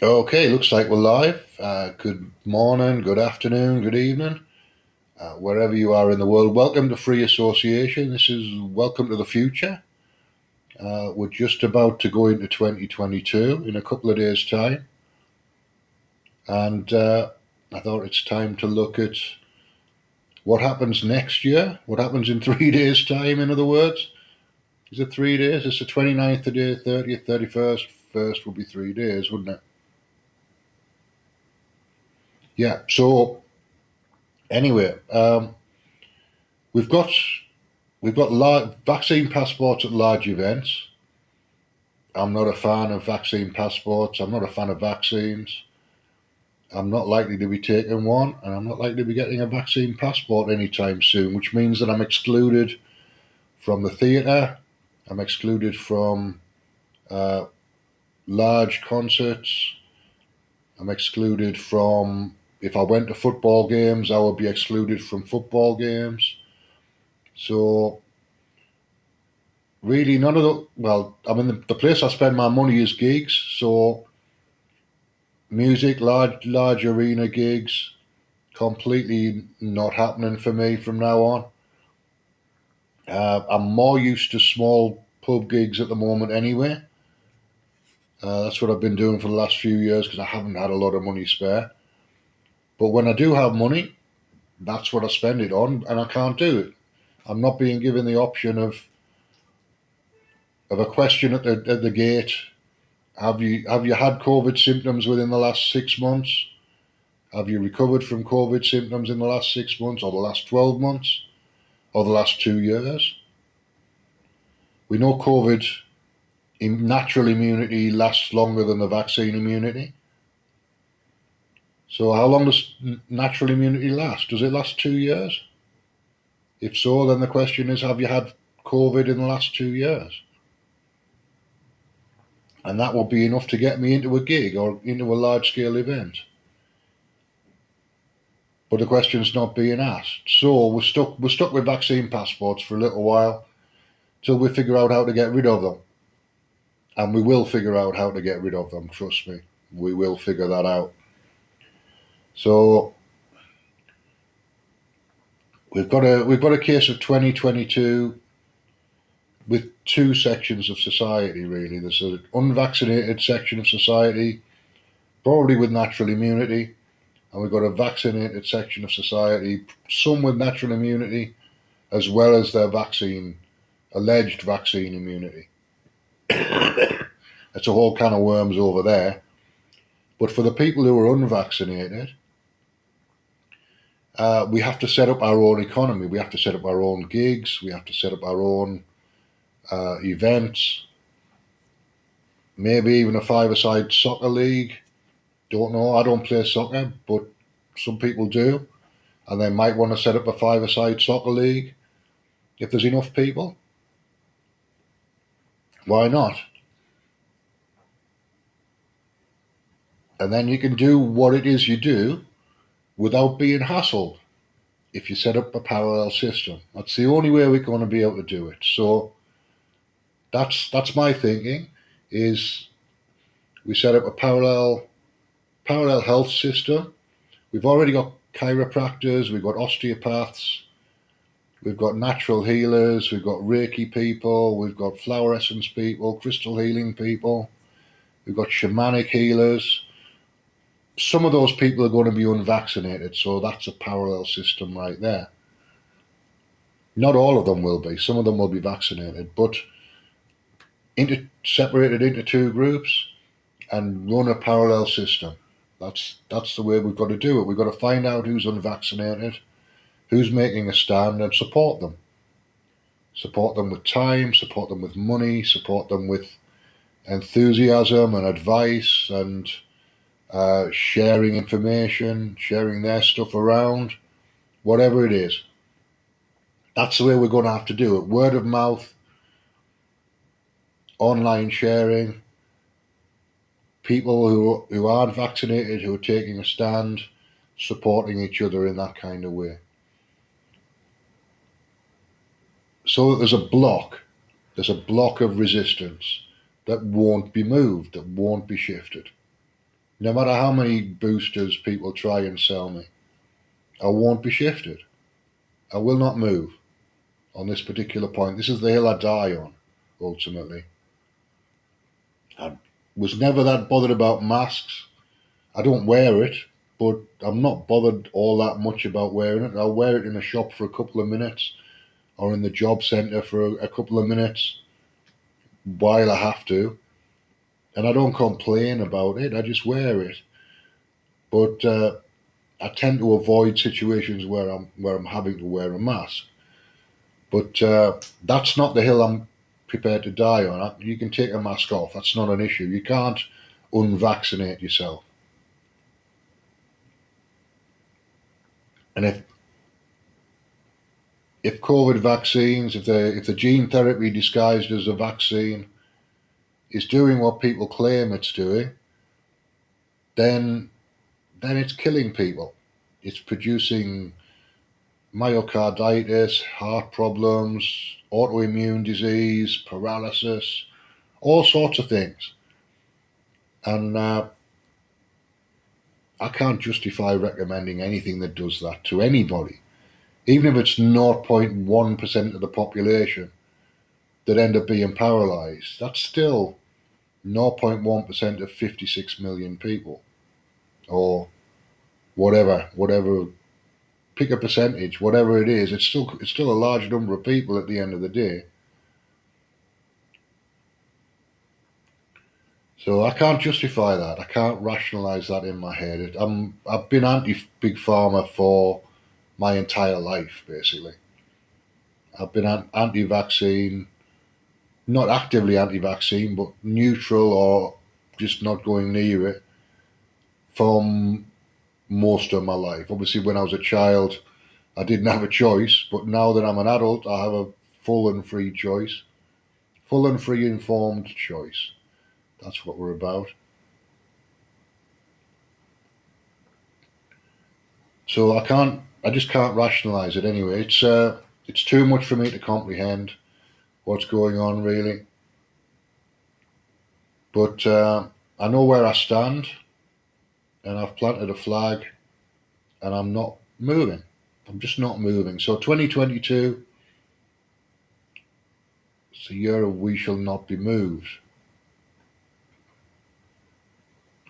Okay, looks like we're live. Uh, good morning, good afternoon, good evening, uh, wherever you are in the world. Welcome to Free Association. This is Welcome to the Future. Uh, we're just about to go into 2022 in a couple of days' time. And uh, I thought it's time to look at what happens next year, what happens in three days' time, in other words. Is it three days? It's the 29th today, 30th, 31st. First will be three days, wouldn't it? Yeah. So anyway, um, we've got we've got large, vaccine passports at large events. I'm not a fan of vaccine passports. I'm not a fan of vaccines. I'm not likely to be taking one, and I'm not likely to be getting a vaccine passport anytime soon, which means that I'm excluded from the theatre. I'm excluded from uh, large concerts. I'm excluded from if I went to football games, I would be excluded from football games. So, really, none of the well, I mean, the, the place I spend my money is gigs. So, music, large large arena gigs, completely not happening for me from now on. Uh, I'm more used to small pub gigs at the moment, anyway. Uh, that's what I've been doing for the last few years because I haven't had a lot of money spare. But when I do have money, that's what I spend it on, and I can't do it. I'm not being given the option of of a question at the at the gate. Have you have you had COVID symptoms within the last six months? Have you recovered from COVID symptoms in the last six months, or the last twelve months, or the last two years? We know COVID in natural immunity lasts longer than the vaccine immunity. So, how long does natural immunity last? Does it last two years? If so, then the question is have you had COVID in the last two years? And that will be enough to get me into a gig or into a large scale event. But the question's not being asked. So we're stuck we're stuck with vaccine passports for a little while till we figure out how to get rid of them. And we will figure out how to get rid of them, trust me. We will figure that out. So we've got a we've got a case of 2022 with two sections of society really. There's an unvaccinated section of society, probably with natural immunity, and we've got a vaccinated section of society, some with natural immunity, as well as their vaccine, alleged vaccine immunity. it's a whole can of worms over there. But for the people who are unvaccinated, uh, we have to set up our own economy. We have to set up our own gigs. We have to set up our own uh, events. Maybe even a five-a-side soccer league. Don't know. I don't play soccer, but some people do, and they might want to set up a five-a-side soccer league if there's enough people. Why not? And then you can do what it is you do without being hassled if you set up a parallel system. That's the only way we're going to be able to do it. So that's that's my thinking is we set up a parallel parallel health system. We've already got chiropractors, we've got osteopaths, we've got natural healers, we've got Reiki people, we've got flower essence people, crystal healing people, we've got shamanic healers some of those people are going to be unvaccinated, so that's a parallel system right there. Not all of them will be. Some of them will be vaccinated, but into, separated into two groups and run a parallel system. That's that's the way we've got to do it. We've got to find out who's unvaccinated, who's making a stand, and support them. Support them with time, support them with money, support them with enthusiasm and advice and uh, sharing information, sharing their stuff around, whatever it is. That's the way we're going to have to do it. Word of mouth, online sharing, people who, who aren't vaccinated, who are taking a stand, supporting each other in that kind of way. So that there's a block, there's a block of resistance that won't be moved, that won't be shifted. No matter how many boosters people try and sell me, I won't be shifted. I will not move on this particular point. This is the hill I die on, ultimately. I was never that bothered about masks. I don't wear it, but I'm not bothered all that much about wearing it. I'll wear it in a shop for a couple of minutes or in the job centre for a, a couple of minutes while I have to. And I don't complain about it, I just wear it. But uh, I tend to avoid situations where I'm where I'm having to wear a mask. But uh, that's not the hill I'm prepared to die on. You can take a mask off. That's not an issue. You can't unvaccinate yourself. And if if COVID vaccines, if the if the gene therapy disguised as a vaccine is doing what people claim it's doing, then then it's killing people. It's producing myocarditis, heart problems, autoimmune disease, paralysis, all sorts of things. And uh, I can't justify recommending anything that does that to anybody, even if it's 0.1% of the population that end up being paralyzed. That's still 0.1% of 56 million people, or whatever, whatever pick a percentage, whatever it is, it's still it's still a large number of people at the end of the day. So I can't justify that. I can't rationalize that in my head. I'm I've been anti big pharma for my entire life, basically. I've been anti-vaccine, not actively anti-vaccine, but neutral or just not going near it from most of my life. Obviously, when I was a child, I didn't have a choice, but now that I'm an adult, I have a full and free choice, full and free informed choice. That's what we're about. So I can't, I just can't rationalize it anyway. It's uh, it's too much for me to comprehend what's going on really. But uh, I know where I stand and I've planted a flag and I'm not moving. I'm just not moving. So 2022, it's a year of we shall not be moved.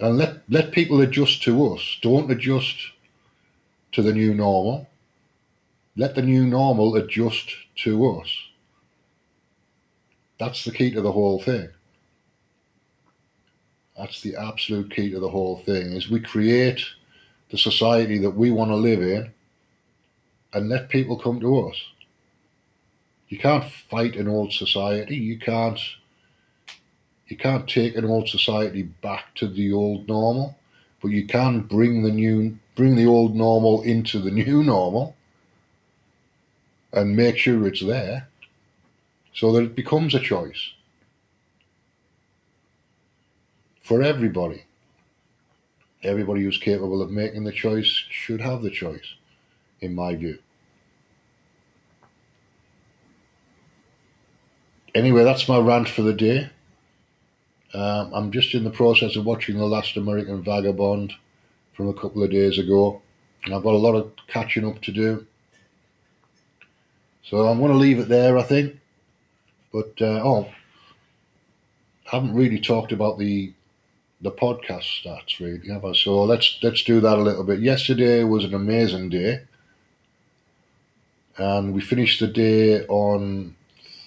And let, let people adjust to us. Don't adjust to the new normal. Let the new normal adjust to us. That's the key to the whole thing. That's the absolute key to the whole thing is we create the society that we want to live in and let people come to us. You can't fight an old society. You can't you can't take an old society back to the old normal, but you can bring the new bring the old normal into the new normal and make sure it's there so that it becomes a choice for everybody. Everybody who's capable of making the choice should have the choice, in my view. Anyway, that's my rant for the day. Um, I'm just in the process of watching The Last American Vagabond from a couple of days ago, and I've got a lot of catching up to do. So I'm going to leave it there, I think. But, uh, oh, haven't really talked about the the podcast stats really have I? So let's let's do that a little bit. Yesterday was an amazing day, and we finished the day on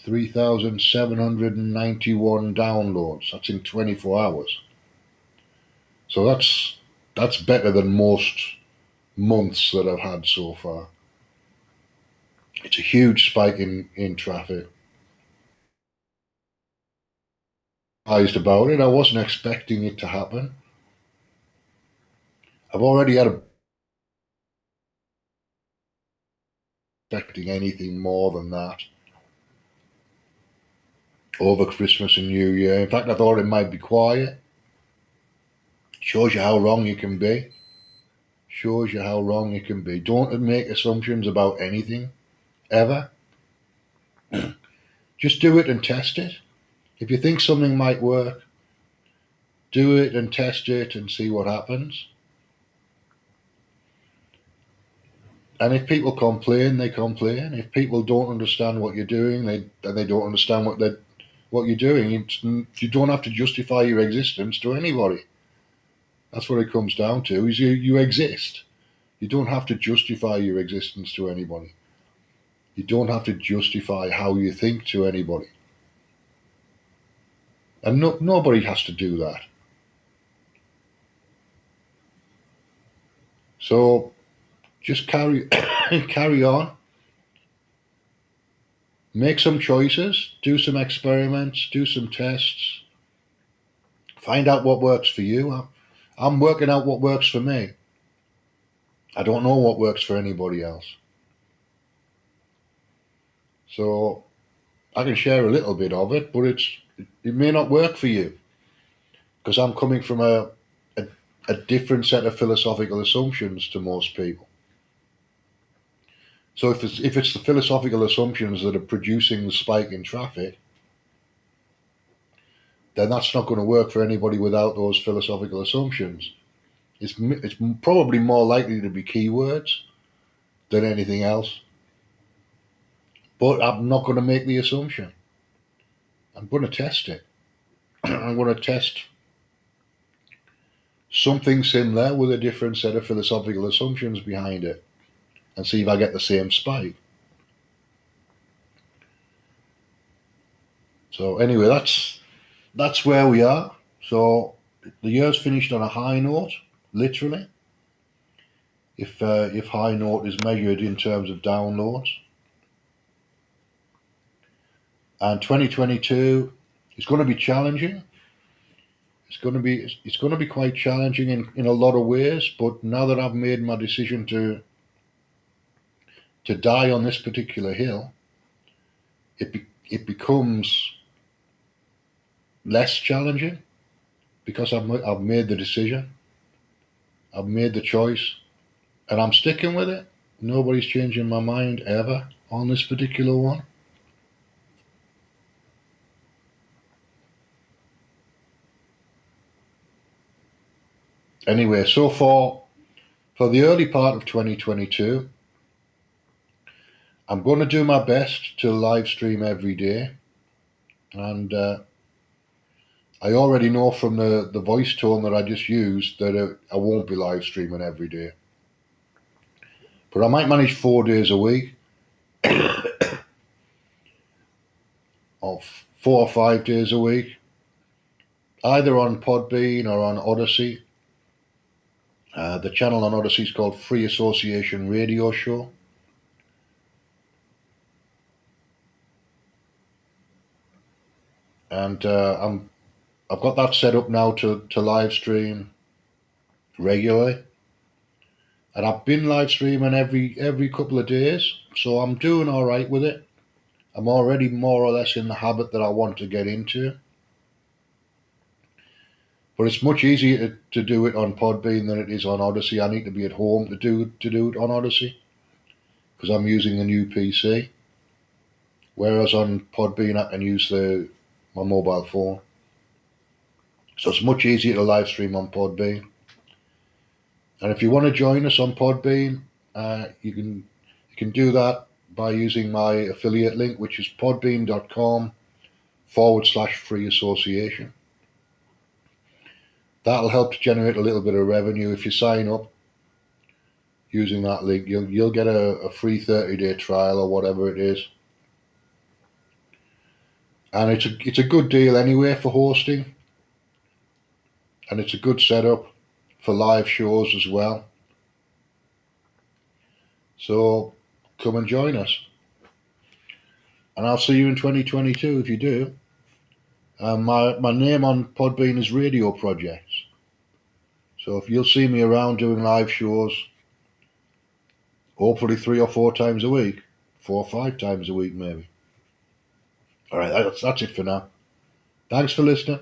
three thousand seven hundred and ninety-one downloads. That's in twenty-four hours. So that's that's better than most months that I've had so far. It's a huge spike in in traffic. Surprised about it. I wasn't expecting it to happen. I've already had a expecting anything more than that over Christmas and New Year. In fact, I thought it might be quiet. Shows you how wrong you can be. Shows you how wrong you can be. Don't make assumptions about anything, ever. Just do it and test it. If you think something might work, do it and test it and see what happens. And if people complain, they complain. If people don't understand what you're doing, they they don't understand what they what you're doing. You, you don't have to justify your existence to anybody. That's what it comes down to. Is you you exist. You don't have to justify your existence to anybody. You don't have to justify how you think to anybody. And no, nobody has to do that. So just carry carry on. Make some choices, do some experiments, do some tests. Find out what works for you. I'm working out what works for me. I don't know what works for anybody else. So I can share a little bit of it, but it's it may not work for you because I'm coming from a, a, a different set of philosophical assumptions to most people. So if it's if it's the philosophical assumptions that are producing the spike in traffic, then that's not going to work for anybody without those philosophical assumptions. It's it's probably more likely to be keywords than anything else. But I'm not going to make the assumption. I'm going to test it. I'm going to test something similar with a different set of philosophical assumptions behind it and see if I get the same spike. So anyway, that's that's where we are. So the year's finished on a high note, literally. If uh, if high note is measured in terms of downloads, and 2022 is going to be challenging. It's going to be it's going to be quite challenging in, in a lot of ways. But now that I've made my decision to to die on this particular hill, it be, it becomes less challenging because I've I've made the decision. I've made the choice, and I'm sticking with it. Nobody's changing my mind ever on this particular one. Anyway, so far for the early part of 2022, I'm going to do my best to live stream every day. And uh, I already know from the, the voice tone that I just used that I won't be live streaming every day. But I might manage four days a week, or four or five days a week, either on Podbean or on Odysee. Uh, the channel on Odysee is called Free Association Radio Show. and uh, I'm I've got that set up now to to live stream regularly, and I've been live streaming every every couple of days, so I'm doing all right with it. I'm already more or less in the habit that I want to get into. But it's much easier to, to do it on Podbean than it is on Odysee. I need to be at home to do to do it on Odysee because I'm using a new PC. Whereas on Podbean, I can use the my mobile phone. So it's much easier to live stream on Podbean. And if you want to join us on Podbean, uh, you can you can do that by using my affiliate link, which is podbean.com forward slash free association. That'll help to generate a little bit of revenue. If you sign up using that link, you'll you'll get a, a free 30 day trial or whatever it is and it's a it's a good deal anyway for hosting, and it's a good setup for live shows as well. So come and join us, and I'll see you in 2022 if you do. Um, my my name on Podbean is Radio Projects, so if you'll see me around doing live shows, hopefully three or four times a week, four or five times a week maybe. All right, that's, that's it for now. Thanks for listening.